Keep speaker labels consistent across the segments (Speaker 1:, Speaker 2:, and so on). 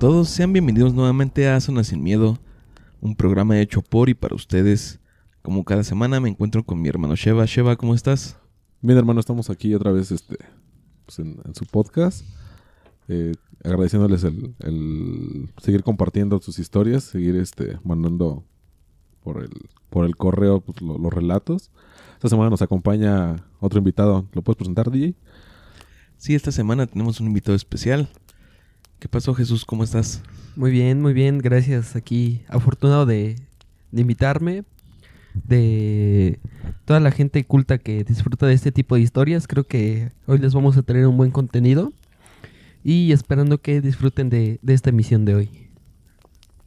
Speaker 1: Todos, sean bienvenidos nuevamente a Zona Sin Miedo, un programa hecho por y para ustedes. Como cada semana me encuentro con mi hermano Sheva. Sheva, ¿cómo estás?
Speaker 2: Bien, hermano, estamos aquí otra vez este, pues, en, en su podcast. Eh, agradeciéndoles el, el seguir compartiendo sus historias, seguir este, mandando por el, por el correo pues, lo- los relatos. Esta semana nos acompaña otro invitado. ¿Lo puedes presentar, DJ?
Speaker 1: Sí, esta semana tenemos un invitado especial. ¿Qué pasó, Jesús? ¿Cómo estás?
Speaker 3: Muy bien, muy bien, gracias. Aquí afortunado de, de invitarme, de toda la gente culta que disfruta de este tipo de historias. Creo que hoy les vamos a tener un buen contenido y esperando que disfruten de, de esta emisión de hoy.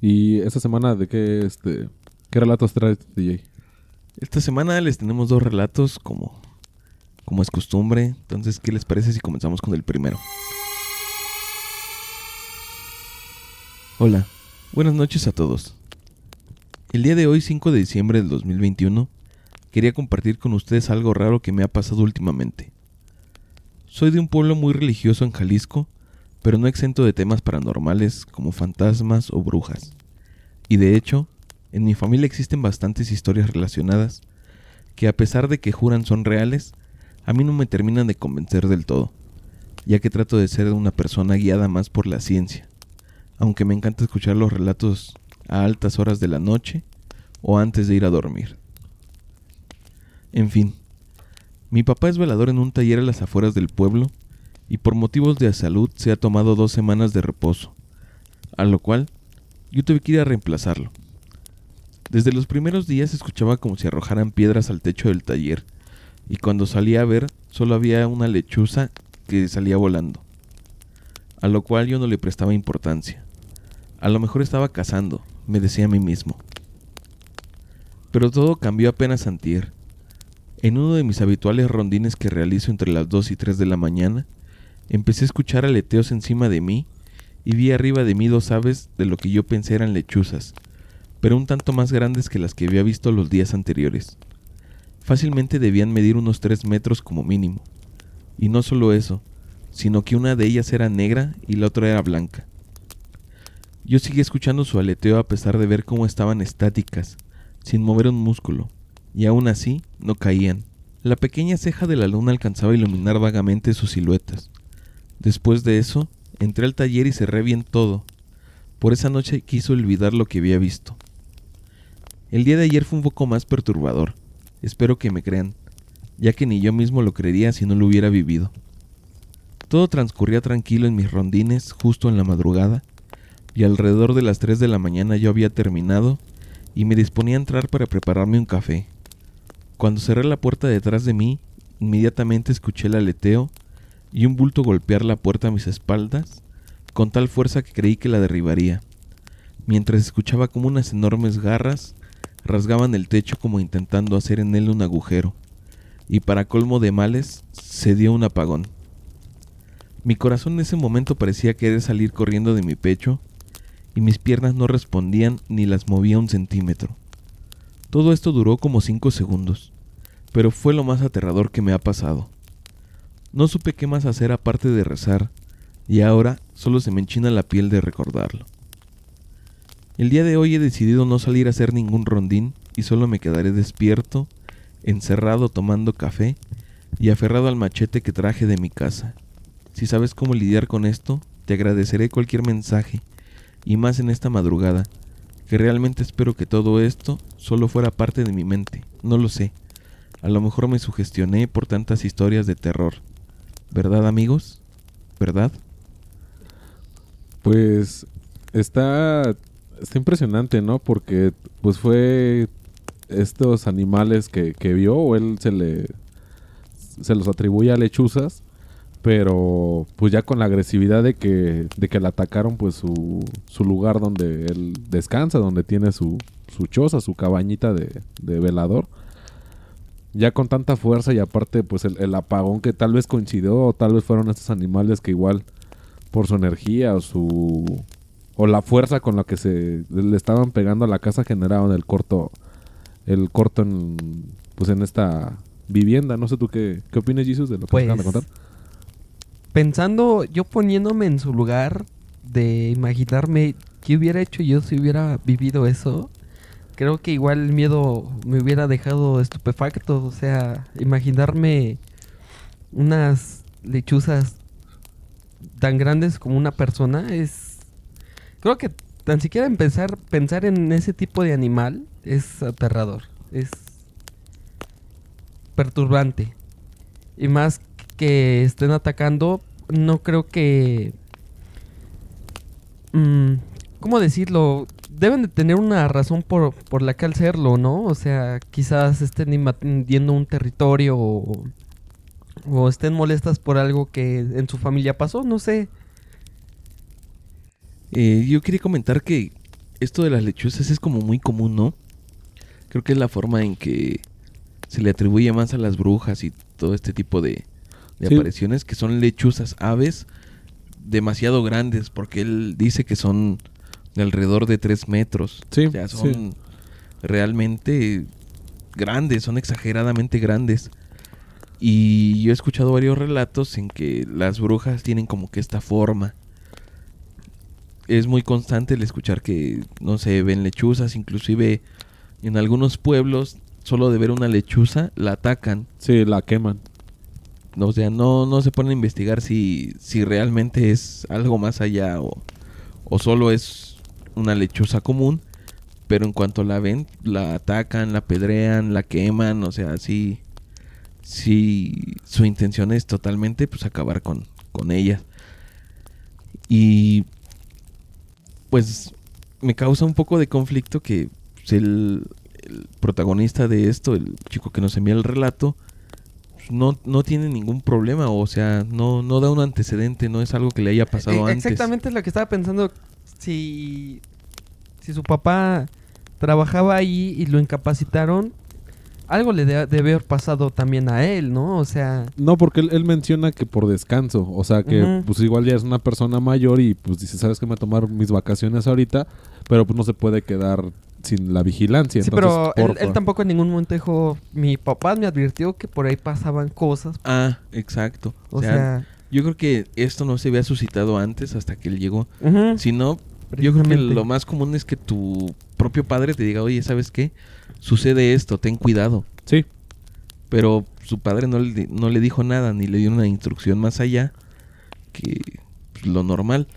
Speaker 2: Y esta semana, ¿de qué, este, qué relatos traes, DJ?
Speaker 1: Esta semana les tenemos dos relatos como, como es costumbre. Entonces, ¿qué les parece si comenzamos con el primero? Hola, buenas noches a todos. El día de hoy, 5 de diciembre del 2021, quería compartir con ustedes algo raro que me ha pasado últimamente. Soy de un pueblo muy religioso en Jalisco, pero no exento de temas paranormales como fantasmas o brujas. Y de hecho, en mi familia existen bastantes historias relacionadas que a pesar de que juran son reales, a mí no me terminan de convencer del todo, ya que trato de ser una persona guiada más por la ciencia, aunque me encanta escuchar los relatos a altas horas de la noche o antes de ir a dormir. En fin, mi papá es velador en un taller a las afueras del pueblo y por motivos de salud se ha tomado dos semanas de reposo, a lo cual yo tuve que ir a reemplazarlo. Desde los primeros días escuchaba como si arrojaran piedras al techo del taller, y cuando salía a ver solo había una lechuza que salía volando, a lo cual yo no le prestaba importancia. A lo mejor estaba cazando, me decía a mí mismo. Pero todo cambió apenas antier. En uno de mis habituales rondines que realizo entre las 2 y 3 de la mañana, empecé a escuchar aleteos encima de mí y vi arriba de mí dos aves de lo que yo pensé eran lechuzas, pero un tanto más grandes que las que había visto los días anteriores. Fácilmente debían medir unos tres metros como mínimo. Y no solo eso, sino que una de ellas era negra y la otra era blanca. Yo seguí escuchando su aleteo a pesar de ver cómo estaban estáticas, sin mover un músculo, y aún así no caían. La pequeña ceja de la luna alcanzaba a iluminar vagamente sus siluetas. Después de eso, entré al taller y cerré bien todo. Por esa noche quise olvidar lo que había visto. El día de ayer fue un poco más perturbador. Espero que me crean, ya que ni yo mismo lo creería si no lo hubiera vivido. Todo transcurría tranquilo en mis rondines justo en la madrugada, y alrededor de las 3 de la mañana yo había terminado y me disponía a entrar para prepararme un café. Cuando cerré la puerta detrás de mí, inmediatamente escuché el aleteo y un bulto golpear la puerta a mis espaldas con tal fuerza que creí que la derribaría, mientras escuchaba como unas enormes garras rasgaban el techo como intentando hacer en él un agujero, y para colmo de males se dio un apagón. Mi corazón en ese momento parecía querer salir corriendo de mi pecho, y mis piernas no respondían ni las movía un centímetro. Todo esto duró como cinco segundos, pero fue lo más aterrador que me ha pasado. No supe qué más hacer aparte de rezar, y ahora solo se me enchina la piel de recordarlo. El día de hoy he decidido no salir a hacer ningún rondín y solo me quedaré despierto, encerrado tomando café y aferrado al machete que traje de mi casa. Si sabes cómo lidiar con esto, te agradeceré cualquier mensaje, y más en esta madrugada, que realmente espero que todo esto solo fuera parte de mi mente, no lo sé. A lo mejor me sugestioné por tantas historias de terror. ¿Verdad amigos? ¿Verdad?
Speaker 2: Pues está, está impresionante, ¿no? Porque pues fue estos animales que, que vio, o él se le se los atribuye a lechuzas, pero pues ya con la agresividad de que, de que le atacaron pues su, su lugar donde él descansa, donde tiene su, su choza, su cabañita de, de velador. Ya con tanta fuerza y aparte pues el, el apagón que tal vez coincidió o tal vez fueron estos animales que igual por su energía o su o la fuerza con la que se le estaban pegando a la casa generaron el corto el corto en pues en esta vivienda no sé tú qué qué opinas Jesus de lo que
Speaker 3: Pues,
Speaker 2: acaban de contar
Speaker 3: Pensando, yo poniéndome en su lugar, de imaginarme qué hubiera hecho yo si hubiera vivido eso, creo que igual el miedo me hubiera dejado estupefacto. O sea, imaginarme unas lechuzas tan grandes como una persona es... Creo que tan siquiera empezar pensar en ese tipo de animal es aterrador. Es perturbante. Y más que estén atacando, no creo que... mm, ¿Cómo decirlo? Deben de tener una razón por, por la que hacerlo, ¿no? O sea, quizás estén invadiendo un territorio o, estén molestas por algo que en su familia pasó, no sé.
Speaker 1: Eh, yo quería comentar que esto de las lechuzas es como muy común, ¿no? Creo que es la forma en que se le atribuye más a las brujas y todo este tipo de, de
Speaker 2: Sí.
Speaker 1: apariciones, que son lechuzas, aves demasiado grandes, porque él dice que son de alrededor de 3 metros.
Speaker 2: Sí,
Speaker 1: O sea, son
Speaker 2: sí.
Speaker 1: realmente grandes, son exageradamente grandes. Y yo he escuchado varios relatos en que las brujas tienen como que esta forma. Es muy constante el escuchar que, no sé, ven lechuzas, inclusive en algunos pueblos, solo de ver una lechuza, la atacan.
Speaker 2: Sí, la queman.
Speaker 1: O sea, no, no se ponen a investigar si, si realmente es algo más allá o, o solo es una lechuza común. Pero en cuanto la ven, la atacan, la pedrean, la queman. O sea, sí, su intención es totalmente pues acabar con, con ella. Y pues me causa un poco de conflicto que el, el protagonista de esto, el chico que nos envía el relato, no, no tiene ningún problema, o sea, no, no da un antecedente, no es algo que le haya pasado
Speaker 3: Eh,
Speaker 1: antes.
Speaker 3: Exactamente es lo que estaba pensando. Si, si su papá trabajaba ahí y lo incapacitaron, algo le de- debe haber pasado también a él, ¿no? O sea,
Speaker 2: No, porque él, él menciona que por descanso. O sea, que pues igual ya es una persona mayor y pues dice, ¿sabes que Me voy a tomar mis vacaciones ahorita, pero pues no se puede quedar sin la vigilancia.
Speaker 3: sí,
Speaker 2: entonces,
Speaker 3: pero él, tampoco en ningún momento dijo, mi papá me advirtió que por ahí pasaban cosas.
Speaker 1: Ah, exacto.
Speaker 3: O sea,
Speaker 1: yo creo que esto no se había suscitado antes hasta que él llegó. Si no, yo creo que lo más común es que tu propio padre te diga, oye, ¿sabes qué? Sucede esto, ten cuidado.
Speaker 2: Sí,
Speaker 1: Pero su padre no le, no le dijo nada, ni le dio una instrucción más allá que pues, lo normal.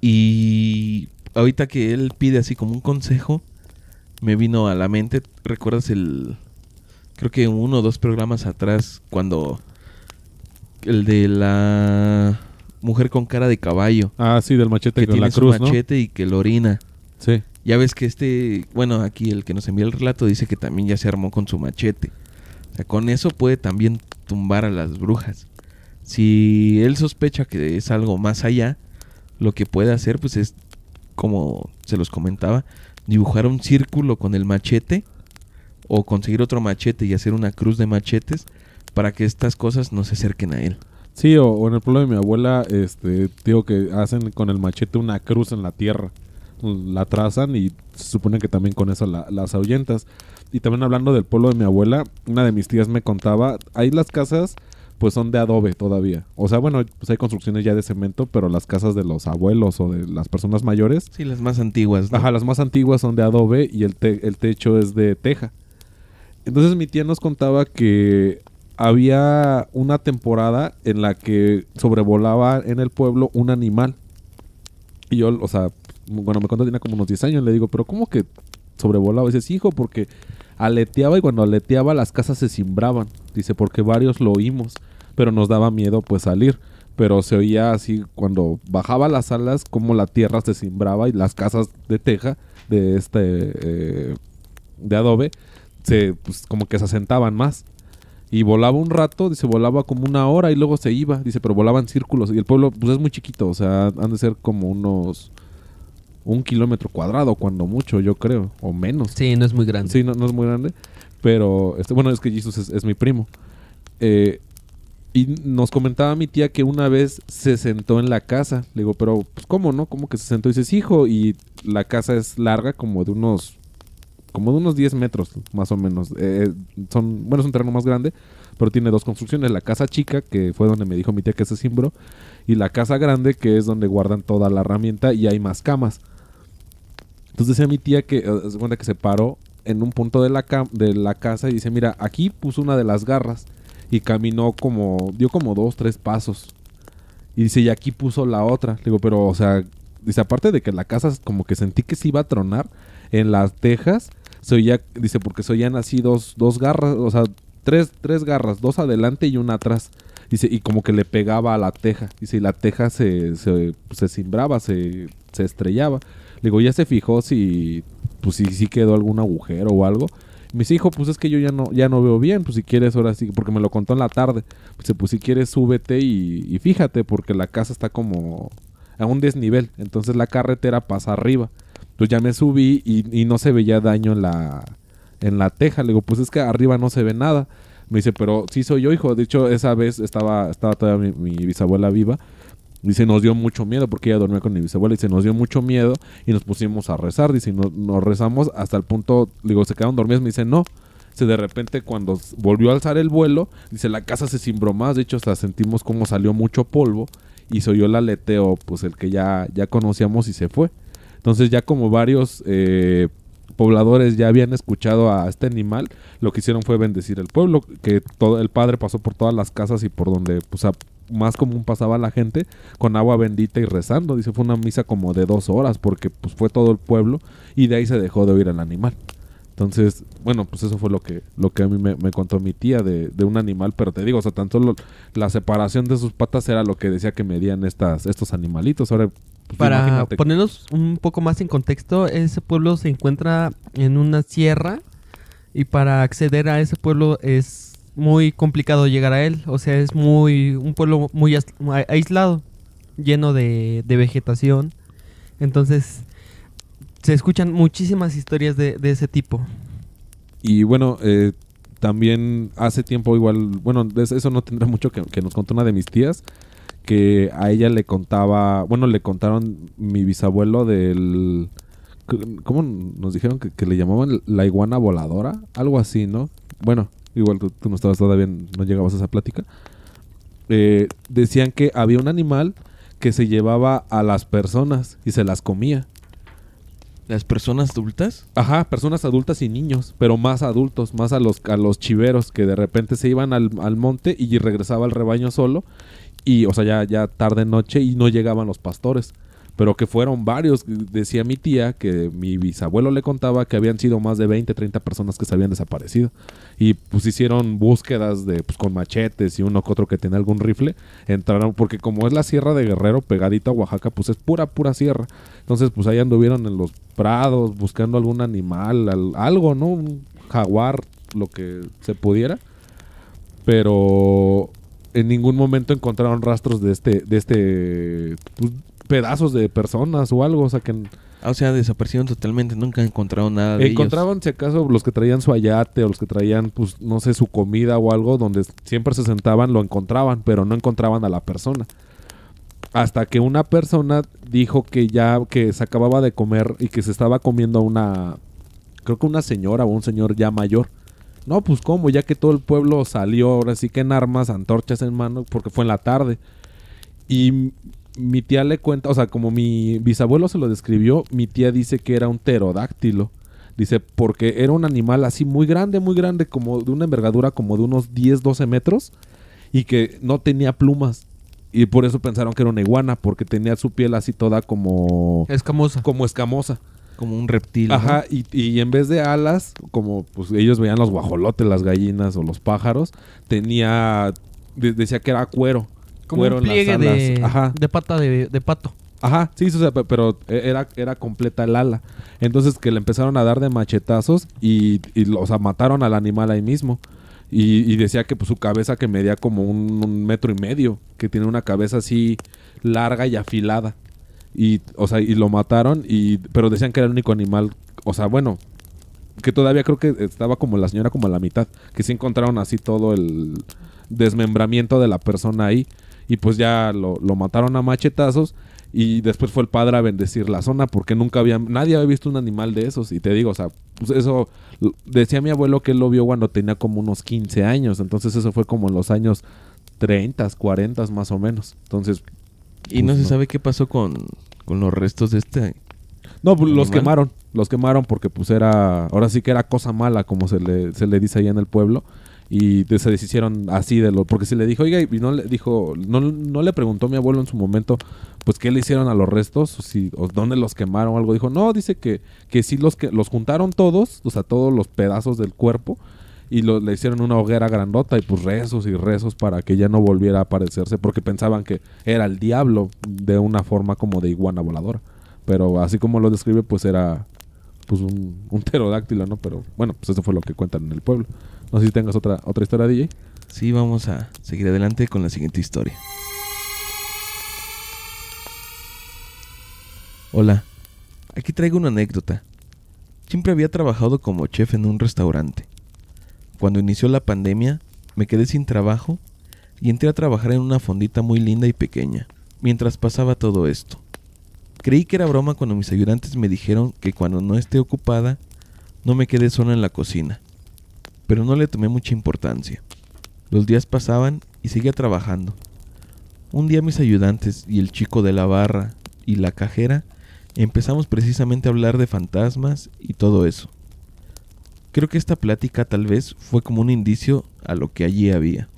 Speaker 1: Y ahorita que él pide así como un consejo, me vino a la mente, ¿recuerdas el... Creo que uno o dos programas atrás, cuando... El de la mujer con cara de caballo,
Speaker 2: ah, sí, del machete
Speaker 1: que
Speaker 2: con
Speaker 1: tiene
Speaker 2: la
Speaker 1: su
Speaker 2: cruz, ¿no?
Speaker 1: machete y que lo orina.
Speaker 2: Sí,
Speaker 1: Ya ves que este, bueno, aquí el que nos envía el relato dice que también ya se armó con su machete. O sea, con eso puede también tumbar a las brujas. Si él sospecha que es algo más allá, lo que puede hacer pues es, como se los comentaba, dibujar un círculo con el machete o conseguir otro machete y hacer una cruz de machetes para que estas cosas no se acerquen a él.
Speaker 2: sí o, en el pueblo de mi abuela, este, digo que hacen con el machete una cruz en la tierra. La trazan y se supone que también con eso la- las ahuyentas. Y también hablando del pueblo de mi abuela, una de mis tías me contaba, ahí las casas pues son de adobe todavía. O sea, bueno, pues hay construcciones ya de cemento, pero las casas de los abuelos o de las personas mayores,
Speaker 1: Sí, las más antiguas. ¿no?
Speaker 2: ajá, las más antiguas son de adobe y el, te- el techo es de teja. Entonces mi tía nos contaba que había una temporada en la que sobrevolaba en el pueblo un animal. Y yo, o sea, bueno, me contó tenía como unos 10 años, le digo, pero ¿cómo que sobrevolaba? Y dice, hijo, porque aleteaba y cuando aleteaba las casas se cimbraban. Dice, porque varios lo oímos, pero nos daba miedo pues salir. Pero se oía así cuando bajaba las alas como la tierra se cimbraba y las casas de teja de este eh, de adobe se pues como que se asentaban más. Y volaba un rato, dice, volaba como una hora y luego se iba. Dice, pero volaba en círculos. Y el pueblo, pues es muy chiquito, o sea, han de ser como unos. Un kilómetro cuadrado, cuando mucho, yo creo, o menos.
Speaker 3: Sí, no es muy grande.
Speaker 2: Sí, no, no es muy grande. Pero, este, bueno, es que Jesus es, es mi primo. Eh, y nos comentaba mi tía que una vez se sentó en la casa. Le digo, pero, pues, ¿cómo no? ¿Cómo que se sentó? Y dice, sí, hijo. Y la casa es larga, como de unos como de unos 10 metros, más o menos. Eh, son, bueno, es un terreno más grande, pero tiene dos construcciones. La casa chica, que fue donde me dijo mi tía que se cimbró, y la casa grande, que es donde guardan toda la herramienta y hay más camas. Entonces decía mi tía que, eh, se cuenta que se paró en un punto de la, de la casa y dice, mira, aquí puso una de las garras y caminó como, dio como dos, tres pasos. Y dice, y aquí puso la otra. Le digo, pero, o sea, dice, aparte de que la casa como que sentí que se iba a tronar en las tejas, se oía, dice, porque se oían así dos, dos garras, o sea, tres, tres garras, dos adelante y una atrás. Dice, y como que le pegaba a la teja. Dice, y la teja se, se, se cimbraba, se, se estrellaba. Le digo, ya se fijó si, pues si, si quedó algún agujero o algo. Me dice, hijo, pues es que yo ya no, ya no veo bien, pues si quieres ahora sí, porque me lo contó en la tarde. Dice, pues si quieres súbete y, y fíjate, porque la casa está como a un desnivel, entonces la carretera pasa arriba. Entonces ya me subí y, no se veía daño en la, en la teja. Le digo, pues es que arriba no se ve nada. Me dice, pero sí soy yo, hijo. De hecho, esa vez estaba, estaba todavía mi bisabuela viva. Dice, nos dio mucho miedo porque ella dormía con mi bisabuela. Dice, nos dio mucho miedo y nos pusimos a rezar. Dice, nos, nos rezamos hasta el punto, digo, se quedaron dormidos. Me dice, no. Dice, de repente cuando volvió a alzar el vuelo, dice, la casa se cimbró más. De hecho, hasta sentimos como salió mucho polvo y se oyó el aleteo, pues el que ya, ya conocíamos y se fue. Entonces ya como varios eh, pobladores ya habían escuchado a este animal, lo que hicieron fue bendecir el pueblo, que todo el padre pasó por todas las casas y por donde pues más común pasaba la gente con agua bendita y rezando. Dice fue una misa como de dos horas porque pues fue todo el pueblo y de ahí se dejó de oír el animal. Entonces, bueno, pues eso fue lo que, lo que a mí me, me contó mi tía de, de un animal, pero te digo, o sea, tan solo la separación de sus patas era lo que decía que medían estas, estos animalitos. Ahora, pues,
Speaker 3: Para
Speaker 2: imagínate-
Speaker 3: ponernos un poco más en contexto, ese pueblo se encuentra en una sierra y para acceder a ese pueblo es muy complicado llegar a él. O sea, es muy un pueblo muy ais- muy aislado, lleno de, de vegetación. Entonces, se escuchan muchísimas historias de, de ese tipo.
Speaker 2: Y bueno, eh, también hace tiempo igual, bueno, eso- no tendrá mucho que, que nos contó una de mis tías, que a ella le contaba, bueno, le contaron mi bisabuelo del... ¿Cómo nos dijeron que le llamaban la iguana voladora? Algo así, ¿no? Bueno, igual tú, tú no estabas todavía, no llegabas a esa plática. Eh, decían que había un animal que se llevaba a las personas y se las comía.
Speaker 1: Las personas adultas.
Speaker 2: Ajá, personas adultas y niños, pero más adultos, más a los, a los chiveros que de repente se iban al, al monte y regresaba el rebaño solo. Y, o sea, ya, ya tarde noche y no llegaban los pastores. Pero que fueron varios, decía mi tía, que mi bisabuelo le contaba que habían sido más de 20, 30 personas que se habían desaparecido. Y pues hicieron búsquedas de pues con machetes y uno que otro que tenía algún rifle. Entraron, porque como es la sierra de Guerrero pegadita a Oaxaca, pues es pura, pura sierra. Entonces, pues ahí anduvieron en los prados buscando algún animal, al- algo, ¿no? Un jaguar, lo que se pudiera. Pero en ningún momento encontraron rastros de este, de este, pues, pedazos de personas o algo. O sea que
Speaker 1: Ah, O sea, desaparecieron totalmente. Nunca encontraron nada de ellos.
Speaker 2: encontraban, si acaso, los que traían su ayate o los que traían, pues, no sé, su comida o algo, donde siempre se sentaban, lo encontraban, pero no encontraban a la persona. Hasta que una persona dijo que ya, que se acababa de comer y que se estaba comiendo a una, creo que una señora o un señor ya mayor. No, pues cómo, ya que todo el pueblo salió ahora sí que en armas, antorchas en mano, porque fue en la tarde. Y mi tía le cuenta, o sea, como mi bisabuelo se lo describió, mi tía dice que era un pterodáctilo. Dice, porque era un animal así muy grande, muy grande, como de una envergadura como de unos 10, 12 metros, y que no tenía plumas. Y por eso pensaron que era una iguana, porque tenía su piel así toda como,
Speaker 3: Escamosa.
Speaker 2: como escamosa.
Speaker 1: Como un reptil. ¿no?
Speaker 2: Ajá, y, y en vez de alas, como pues ellos veían los guajolotes, las gallinas o los pájaros, tenía, de- decía que era cuero.
Speaker 3: Como un
Speaker 2: en las
Speaker 3: pliegue de,
Speaker 2: alas. Ajá,
Speaker 3: de pata de, de pato.
Speaker 2: Ajá, sí, o sea, pe- pero era, era completa el ala. Entonces que le empezaron a dar de machetazos y, o sea, mataron al animal ahí mismo. Y, y decía que pues, su cabeza que medía como un, un metro y medio, que tiene una cabeza así larga y afilada. Y, o sea, y lo mataron, y, pero decían que era el único animal, o sea, bueno, que todavía creo que estaba como la señora como a la mitad, que sí encontraron así todo el desmembramiento de la persona ahí, y pues ya lo, lo mataron a machetazos, Y después fue el padre a bendecir la zona porque nunca había, nadie había visto un animal de esos. Y te digo, o sea, pues eso, decía mi abuelo que él lo vio cuando tenía como unos 15 años. Entonces eso fue como en los años 30, 40 más o menos. Entonces,
Speaker 1: Y no
Speaker 2: Pues
Speaker 1: se sabe qué pasó con, con los restos de este.
Speaker 2: no, pues, los quemaron. Los quemaron porque pues era, ahora sí que era cosa mala como se le, se le dice allá en el pueblo. Y se deshicieron así de lo, porque si le dijo, oiga, y no le dijo, no, no le preguntó mi abuelo en su momento, pues qué le hicieron a los restos, o, si, o dónde los quemaron o algo. Dijo, no, dice que, que sí los que los juntaron todos, o sea, todos los pedazos del cuerpo, y le hicieron una hoguera grandota y pues rezos y rezos para que ya no volviera a aparecerse, porque pensaban que era el diablo de una forma como de iguana voladora. Pero así como lo describe, pues era pues un, un pterodáctilo, ¿no? Pero bueno, pues eso fue lo que cuentan en el pueblo. No sé si tengas otra, otra historia, DJ.
Speaker 1: Sí, vamos a seguir adelante con la siguiente historia. Hola, aquí traigo una anécdota. Siempre había trabajado como chef en un restaurante. Cuando inició la pandemia, me quedé sin trabajo y entré a trabajar en una fondita muy linda y pequeña, mientras pasaba todo esto. Creí que era broma cuando mis ayudantes me dijeron que cuando no esté ocupada, no me quedé sola en la cocina, pero no le tomé mucha importancia. Los días pasaban y seguía trabajando. Un día mis ayudantes y el chico de la barra y la cajera empezamos precisamente a hablar de fantasmas y todo eso. Creo que esta plática tal vez fue como un indicio a lo que allí había.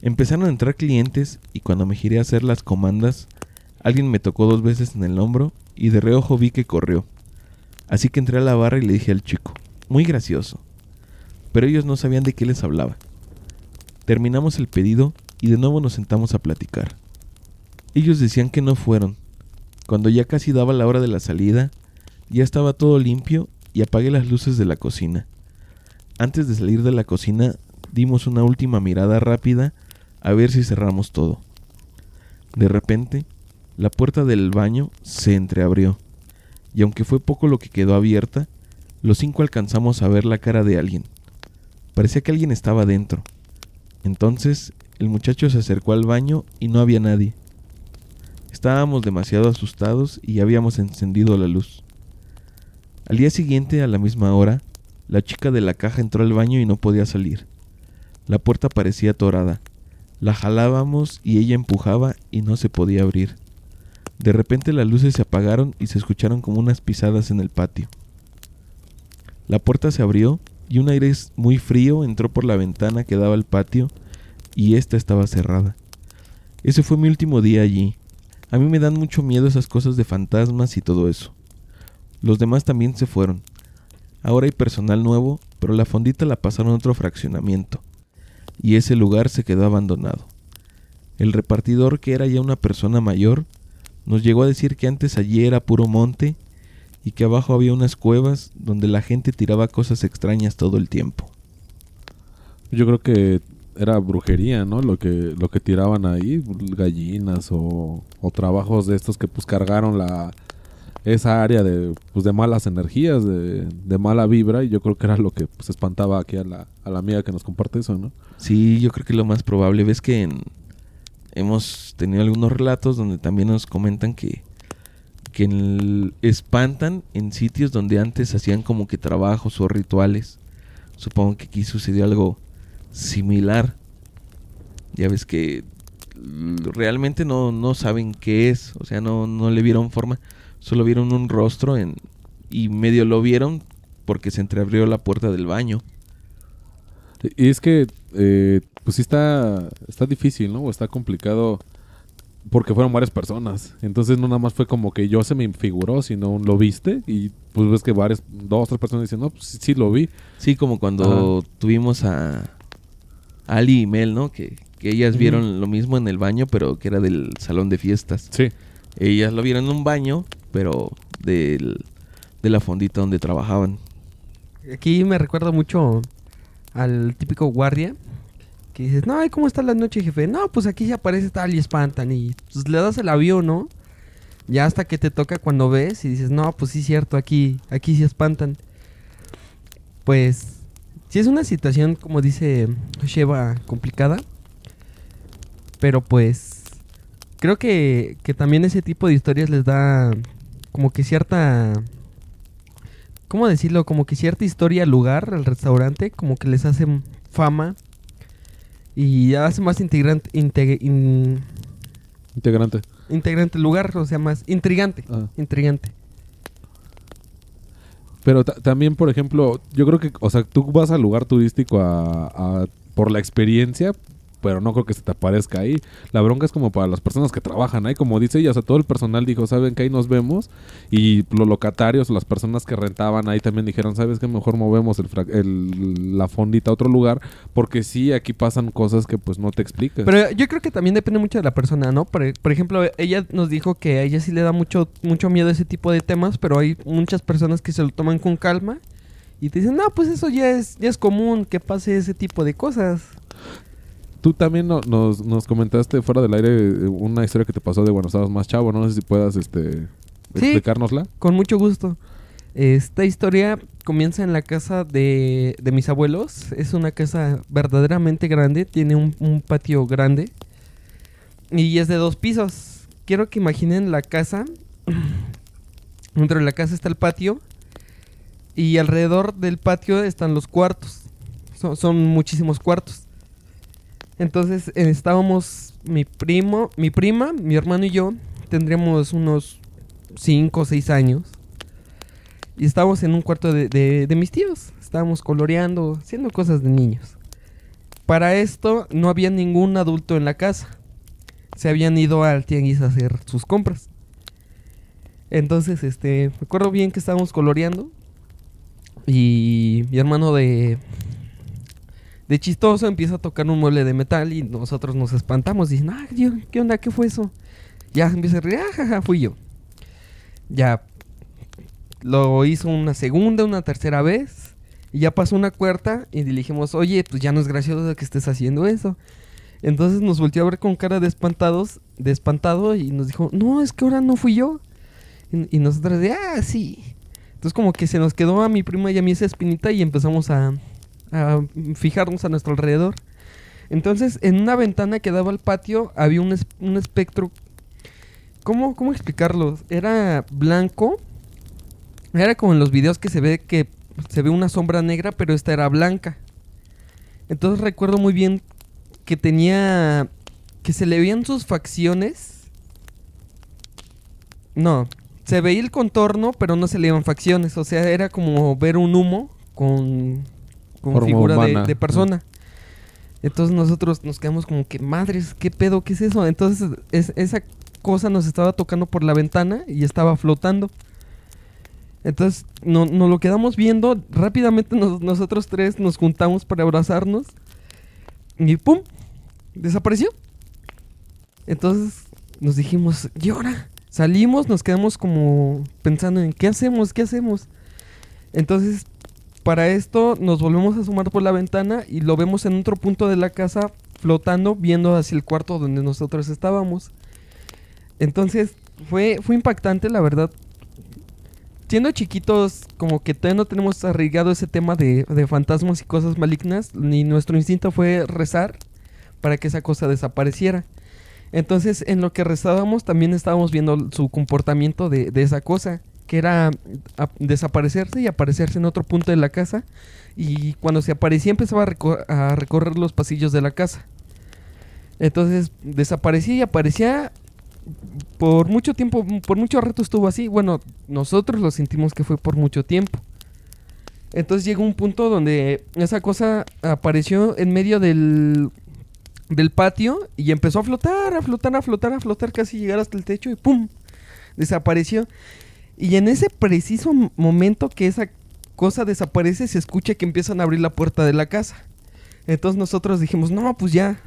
Speaker 1: Empezaron a entrar clientes y cuando me giré a hacer las comandas, alguien me tocó dos veces en el hombro y de reojo vi que corrió. Así que entré a la barra y le dije al chico, muy gracioso. Pero ellos no sabían de qué les hablaba. Terminamos el pedido y de nuevo nos sentamos a platicar. Ellos decían que no fueron. Cuando ya casi daba la hora de la salida, ya estaba todo limpio y apagué las luces de la cocina. Antes de salir de la cocina, dimos una última mirada rápida a ver si cerramos todo. De repente, la puerta del baño se entreabrió, y aunque fue poco lo que quedó abierta, los cinco alcanzamos a ver la cara de alguien. Parecía que alguien estaba dentro. Entonces, el muchacho se acercó al baño y no había nadie. Estábamos demasiado asustados y habíamos encendido la luz. Al día siguiente, a la misma hora, la chica de la caja entró al baño y no podía salir. La puerta parecía atorada. La jalábamos y ella empujaba y no se podía abrir. De repente las luces se apagaron y se escucharon como unas pisadas en el patio. La puerta se abrió y un aire muy frío entró por la ventana que daba al patio y ésta estaba cerrada. Ese fue mi último día allí. A mí me dan mucho miedo esas cosas de fantasmas y todo eso. Los demás también se fueron. Ahora hay personal nuevo, pero la fondita la pasaron a otro fraccionamiento, y ese lugar se quedó abandonado. El repartidor, que era ya una persona mayor, nos llegó a decir que antes allí era puro monte y que abajo había unas cuevas donde la gente tiraba cosas extrañas todo el tiempo.
Speaker 2: Yo creo que era brujería, ¿no? Lo que, lo que tiraban ahí, gallinas o, o trabajos de estos que pues cargaron la esa área de, pues, de malas energías, de, de mala vibra, y yo creo que era lo que pues, espantaba aquí a la, a la amiga que nos comparte eso, ¿no?
Speaker 1: Sí, yo creo que lo más probable. Ves que en- hemos tenido algunos relatos donde también nos comentan que, que espantan en sitios donde antes hacían como que trabajos o rituales. Supongo que aquí sucedió algo similar. Ya ves que realmente no, no saben qué es, o sea, no, no le vieron forma, solo vieron un rostro en, y medio lo vieron porque se entreabrió la puerta del baño.
Speaker 2: Y es que, eh, pues sí está, está difícil, ¿no? O está complicado porque fueron varias personas. Entonces no nada más fue como que yo se me figuró, sino lo viste y pues ves que varias, dos, tres personas dicen, no, pues sí, sí lo vi.
Speaker 1: Sí, como cuando tuvimos a Ali y Mel, ¿no? Que, que ellas vieron lo mismo en el baño, pero que era del salón de fiestas.
Speaker 2: Sí.
Speaker 1: Ellas lo vieron en un baño, pero del, de la fondita donde trabajaban.
Speaker 3: Aquí me recuerda mucho al típico guardia que dices, no, ¿y ¿cómo está la noche, jefe? No, pues aquí se aparece tal y espantan y pues le das el avión, ¿no? Ya hasta que te toca cuando ves y dices, no, pues sí, cierto, aquí, aquí sí espantan. Pues, sí es una situación, como dice Sheva, complicada. Pero pues, creo que, que también ese tipo de historias les da como que cierta... ¿Cómo decirlo? Como que cierta historia al lugar, al restaurante, como que les hace fama y hace más integrante, integ- in-
Speaker 2: Integrante.
Speaker 3: integrante el lugar, o sea, más intrigante.
Speaker 2: Ah.
Speaker 3: Intrigante.
Speaker 2: Pero ta- también, por ejemplo, yo creo que, o sea, tú vas al lugar turístico a, a- por la experiencia, pero no creo que se te aparezca ahí. La bronca es como para las personas que trabajan ahí, como dice ella, o sea, todo el personal dijo, ¿saben que ahí nos vemos? Y los locatarios, las personas que rentaban ahí también dijeron, ¿sabes qué? Mejor movemos el, la fondita a otro lugar, porque sí, aquí pasan cosas que pues no te explicas.
Speaker 3: Pero yo creo que también depende mucho de la persona, ¿no? Por, por ejemplo, ella nos dijo que a ella sí le da mucho, mucho miedo ese tipo de temas, pero hay muchas personas que se lo toman con calma y te dicen, no, pues eso ya es, ya es común que pase ese tipo de cosas.
Speaker 2: Tú también no- nos, nos comentaste fuera del aire eh, una historia que te pasó de cuando estabas más chavo, no sé si puedas este,
Speaker 3: Sí.
Speaker 2: explicárnosla.
Speaker 3: Con mucho gusto. Esta historia comienza en la casa de, de mis abuelos. Es una casa verdaderamente grande. Tiene un, un patio grande. Y es de dos pisos. Quiero que imaginen la casa. Dentro de la casa está el patio. Y alrededor del patio están los cuartos. Son, son muchísimos cuartos. Entonces eh, estábamos mi primo, mi prima, mi hermano y yo. Tendríamos unos 5 o 6 años. Y estábamos en un cuarto de, de- mis tíos. Estábamos coloreando, haciendo cosas de niños. Para esto no había ningún adulto en la casa. Se habían ido al tianguis a hacer sus compras. Entonces, este, me acuerdo bien que estábamos coloreando. Y mi hermano de, de chistoso empieza a tocar un mueble de metal y nosotros nos espantamos. Dicen, ah, yo- ¿qué onda? ¿Qué fue eso? Ya empieza a reír, ah, jaja, fui yo. Ya lo hizo una segunda, una tercera vez. Y ya pasó una cuarta y dijimos, oye, pues ya no es gracioso que estés haciendo eso. Entonces nos volteó a ver con cara de espantados, de espantado y nos dijo, no, es que ahora no fui yo. Y, y nosotros de, ah, sí. Entonces como que se nos quedó a mi prima y a mí esa espinita y empezamos a, a fijarnos a nuestro alrededor. Entonces en una ventana que daba al patio había un, un espectro ¿Cómo, ¿Cómo explicarlo? Era blanco. Era como en los videos que se ve que se ve una sombra negra, pero esta era blanca. Entonces recuerdo muy bien que tenía. que se le veían sus facciones. No, se veía el contorno, pero no se le veían facciones. O sea, era como ver un humo con, con
Speaker 2: Forma
Speaker 3: figura de, persona. Entonces nosotros nos quedamos como que, madres, ¿qué pedo? ¿Qué es eso? Entonces es- esa cosa nos estaba tocando por la ventana y estaba flotando. Entonces no, nos lo quedamos viendo. Rápidamente nos- nosotros tres nos juntamos para abrazarnos. Y ¡pum! Desapareció. Entonces nos dijimos, ¿y ahora? Salimos, nos quedamos como pensando en ¿qué hacemos? ¿Qué hacemos? Entonces, para esto nos volvemos a asomar por la ventana y lo vemos en otro punto de la casa flotando, viendo hacia el cuarto donde nosotros estábamos. Entonces, fue, fue impactante, la verdad. Siendo chiquitos, como que todavía no tenemos arraigado ese tema de, de fantasmas y cosas malignas, ni nuestro instinto fue rezar para que esa cosa desapareciera. Entonces, en lo que rezábamos, también estábamos viendo su comportamiento de, de esa cosa, que era desaparecerse y aparecerse en otro punto de la casa. Y cuando se aparecía, empezaba a recorrer los pasillos de la casa. Entonces, desaparecía y aparecía. Por mucho tiempo, por mucho rato estuvo así. Bueno, nosotros lo sentimos que fue por mucho tiempo. Entonces llegó un punto donde esa cosa apareció en medio del, del patio y empezó a flotar, a flotar, a flotar, a flotar, casi llegar hasta el techo y ¡pum! Desapareció. Y en ese preciso momento que esa cosa desaparece, se escucha que empiezan a abrir la puerta de la casa. Entonces nosotros dijimos, no, pues ya,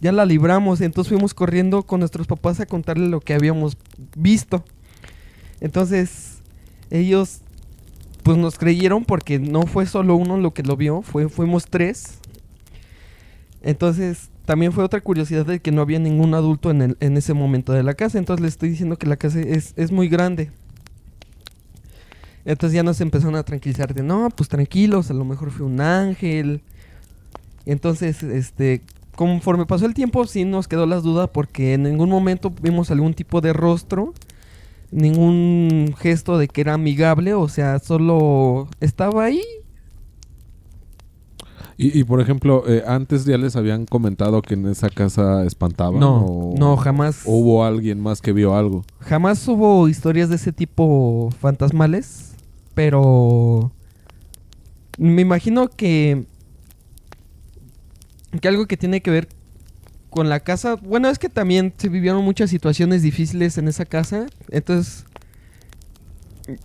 Speaker 3: ya la libramos. Entonces fuimos corriendo con nuestros papás a contarle lo que habíamos visto. Entonces ellos pues nos creyeron porque no fue solo uno lo que lo vio, fue, fuimos tres. Entonces también fue otra curiosidad de que no había ningún adulto en, el- en ese momento de la casa. Entonces les estoy diciendo que la casa es, es muy grande. Entonces ya nos empezaron a tranquilizar de, no, pues tranquilos, a lo mejor fue un ángel. Entonces, este, conforme pasó el tiempo sí nos quedó las dudas porque en ningún momento vimos algún tipo de rostro, ningún gesto de que era amigable, o sea, solo estaba ahí.
Speaker 2: Y, y, por ejemplo, eh, antes ya les habían comentado que en esa casa espantaban.
Speaker 3: No,
Speaker 2: o-
Speaker 3: no, jamás.
Speaker 2: o hubo alguien más que vio algo.
Speaker 3: Jamás hubo historias de ese tipo fantasmales, pero me imagino que que algo que tiene que ver con la casa, bueno, es que también se vivieron muchas situaciones difíciles en esa casa, entonces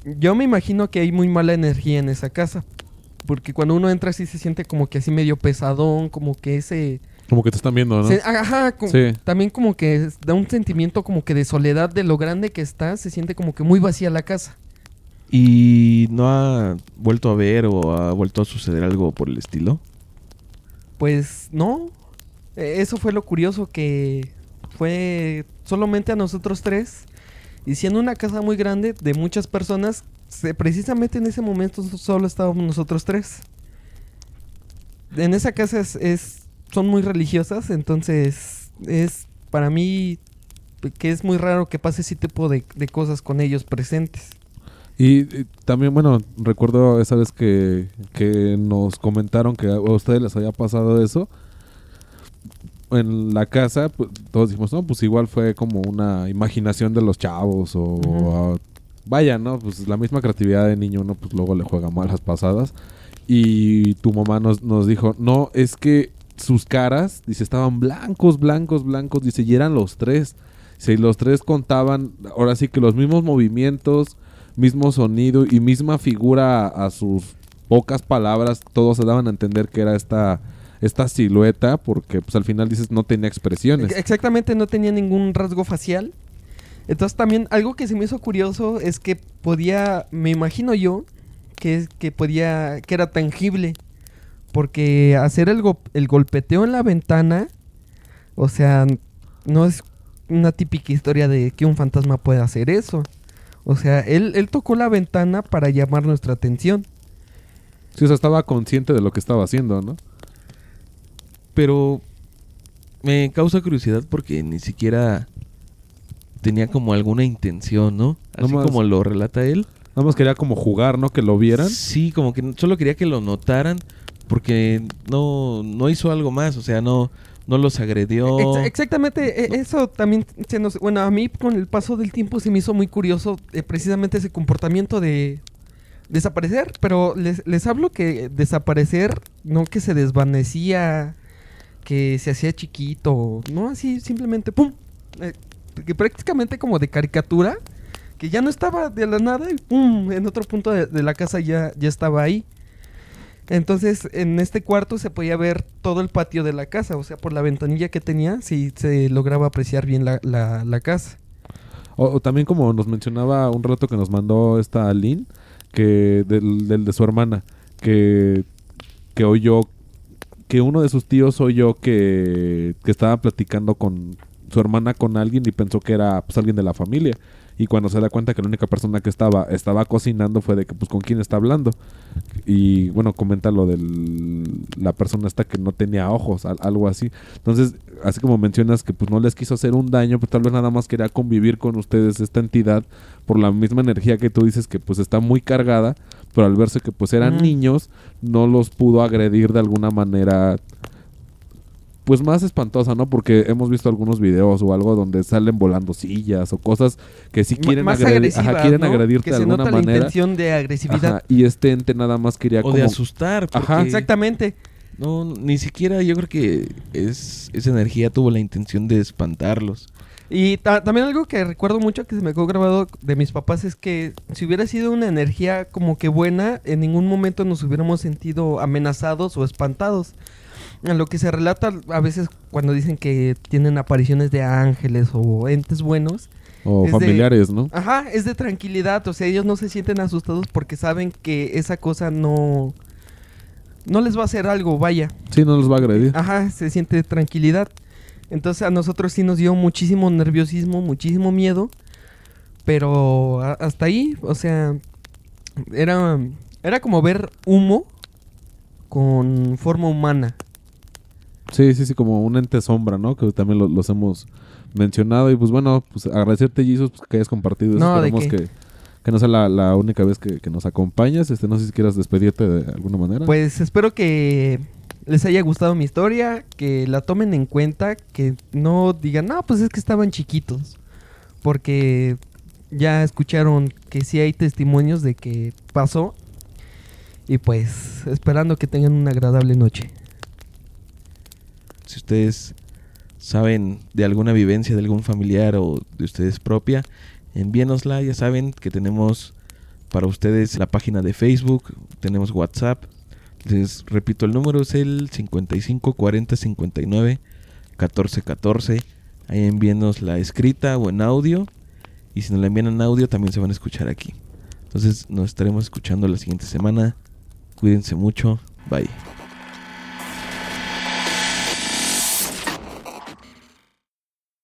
Speaker 3: yo me imagino que hay muy mala energía en esa casa, porque cuando uno entra sí se siente como que así medio pesadón, como que ese
Speaker 2: Como que te están viendo, ¿no?
Speaker 3: se- ajá, como-
Speaker 2: Sí.
Speaker 3: también como que da un sentimiento como que de soledad de lo grande que está, se siente como que muy vacía la casa.
Speaker 1: ¿Y no ha vuelto a ver o ha vuelto a suceder algo por el estilo?
Speaker 3: Pues no, Eh, eso fue lo curioso que fue solamente a nosotros tres y siendo una casa muy grande de muchas personas, precisamente en ese momento solo estábamos nosotros tres. En esa casa es, son muy religiosas, entonces es para mí que es muy raro que pase ese tipo de cosas con ellos presentes.
Speaker 2: Y, y también, bueno, recuerdo esa vez que, que nos comentaron que a ustedes les había pasado eso. En la casa, pues, todos dijimos, no, pues igual fue como una imaginación de los chavos o... Vaya, ¿no? Pues la misma creatividad de niño, uno pues luego le juega malas pasadas. Y tu mamá nos, nos dijo, no, es que sus caras, dice, estaban blancos, blancos, blancos, dice, y eran los tres. Si los tres contaban, ahora sí que los mismos movimientos, mismo sonido y misma figura a, sus pocas palabras, todos se daban a entender que era esta, esta silueta, porque pues al final dices no tenía expresiones.
Speaker 3: Ex- Exactamente, no tenía ningún rasgo facial. Entonces también algo que se me hizo curioso es que podía, me imagino yo, que, que podía, que era tangible. Porque hacer el, el golpeteo en la ventana, o sea, no es una típica historia de que un fantasma puede hacer eso. O sea, él, él tocó la ventana para llamar nuestra atención.
Speaker 2: Sí, o sea, estaba consciente de lo que estaba haciendo, ¿no?
Speaker 1: Pero me causa curiosidad porque ni siquiera tenía como alguna intención, ¿no? Así
Speaker 2: Nomás-
Speaker 1: como lo relata él.
Speaker 2: Nada más quería como jugar, ¿no? Que lo vieran.
Speaker 1: Sí, como que solo quería que lo notaran porque no, no hizo algo más, o sea, no, no los agredió.
Speaker 3: Ex- exactamente, e- eso también se nos... Bueno, a mí con el paso del tiempo se me hizo muy curioso eh, precisamente ese comportamiento de desaparecer, pero les, les hablo que desaparecer, no que se desvanecía, que se hacía chiquito, no así simplemente ¡pum! Eh, que prácticamente como de caricatura, que ya no estaba de la nada y ¡pum! En otro punto de, de la casa ya, ya estaba ahí. Entonces, en este cuarto se podía ver todo el patio de la casa, o sea, por la ventanilla que tenía, sí se lograba apreciar bien la, la- la casa.
Speaker 2: O, también como nos mencionaba un rato que nos mandó esta Lynn, que del, del de su hermana, que, que oyó, que uno de sus tíos oyó que, que estaba platicando con su hermana con alguien y pensó que era pues alguien de la familia. Y cuando se da cuenta que la única persona que estaba, estaba cocinando fue de que pues con quién está hablando. Y bueno, comenta lo de la persona esta que no tenía ojos, al- algo así. Entonces, así como mencionas que pues no les quiso hacer un daño, pues tal vez nada más quería convivir con ustedes esta entidad por la misma energía que tú dices que pues está muy cargada, pero al verse que pues eran niños, no los pudo agredir de alguna manera pues más espantosa, ¿no? Porque hemos visto algunos videos o algo donde salen volando sillas o cosas que si
Speaker 3: Ma-
Speaker 2: quieren,
Speaker 3: agresivas,
Speaker 2: ajá, quieren
Speaker 3: ¿no?
Speaker 2: agredirte
Speaker 3: que
Speaker 2: de
Speaker 3: se
Speaker 2: alguna
Speaker 3: nota la
Speaker 2: manera.
Speaker 3: intención de agresividad.
Speaker 2: Ajá, y este ente nada más quería
Speaker 1: o
Speaker 2: como
Speaker 1: de asustar.
Speaker 2: Ajá,
Speaker 3: Exactamente.
Speaker 1: No, ni siquiera yo creo que es, esa energía tuvo la intención de espantarlos.
Speaker 3: Y ta- también algo que recuerdo mucho que se me quedó grabado de mis papás es que si hubiera sido una energía como que buena, en ningún momento nos hubiéramos sentido amenazados o espantados. En lo que se relata a veces cuando dicen que tienen apariciones de ángeles o entes buenos,
Speaker 2: o
Speaker 3: de-
Speaker 2: familiares, ¿no?
Speaker 3: ajá, es de tranquilidad, o sea, ellos no se sienten asustados porque saben que esa cosa no no les va a hacer algo, vaya.
Speaker 2: Sí, no los va a agredir.
Speaker 3: Ajá, se siente tranquilidad. Entonces a nosotros sí nos dio muchísimo nerviosismo, muchísimo miedo. Pero hasta ahí, o sea, era, era como ver humo con forma humana.
Speaker 2: Sí, sí, sí, como un ente sombra, ¿no? Que también lo- los hemos mencionado. Y pues bueno, pues agradecerte, Jesus, pues, que hayas compartido.
Speaker 3: No, ¿de qué?
Speaker 2: que, que no sea la, la única vez que, que nos acompañas. Este, no sé si quieras despedirte de alguna manera.
Speaker 3: Pues espero que les haya gustado mi historia, que la tomen en cuenta, que no digan, no, pues es que estaban chiquitos. Porque ya escucharon que sí hay testimonios de que pasó. Y pues esperando que tengan una agradable noche.
Speaker 1: Si ustedes saben de alguna vivencia de algún familiar o de ustedes propia, envíenosla. Ya saben que tenemos para ustedes la página de Facebook, tenemos WhatsApp. Les repito, el número es el 55 40 59 14 14. Ahí envíenos la escrita o en audio. Y si nos la envían en audio, también se van a escuchar aquí. Entonces nos estaremos escuchando la siguiente semana. Cuídense mucho. Bye.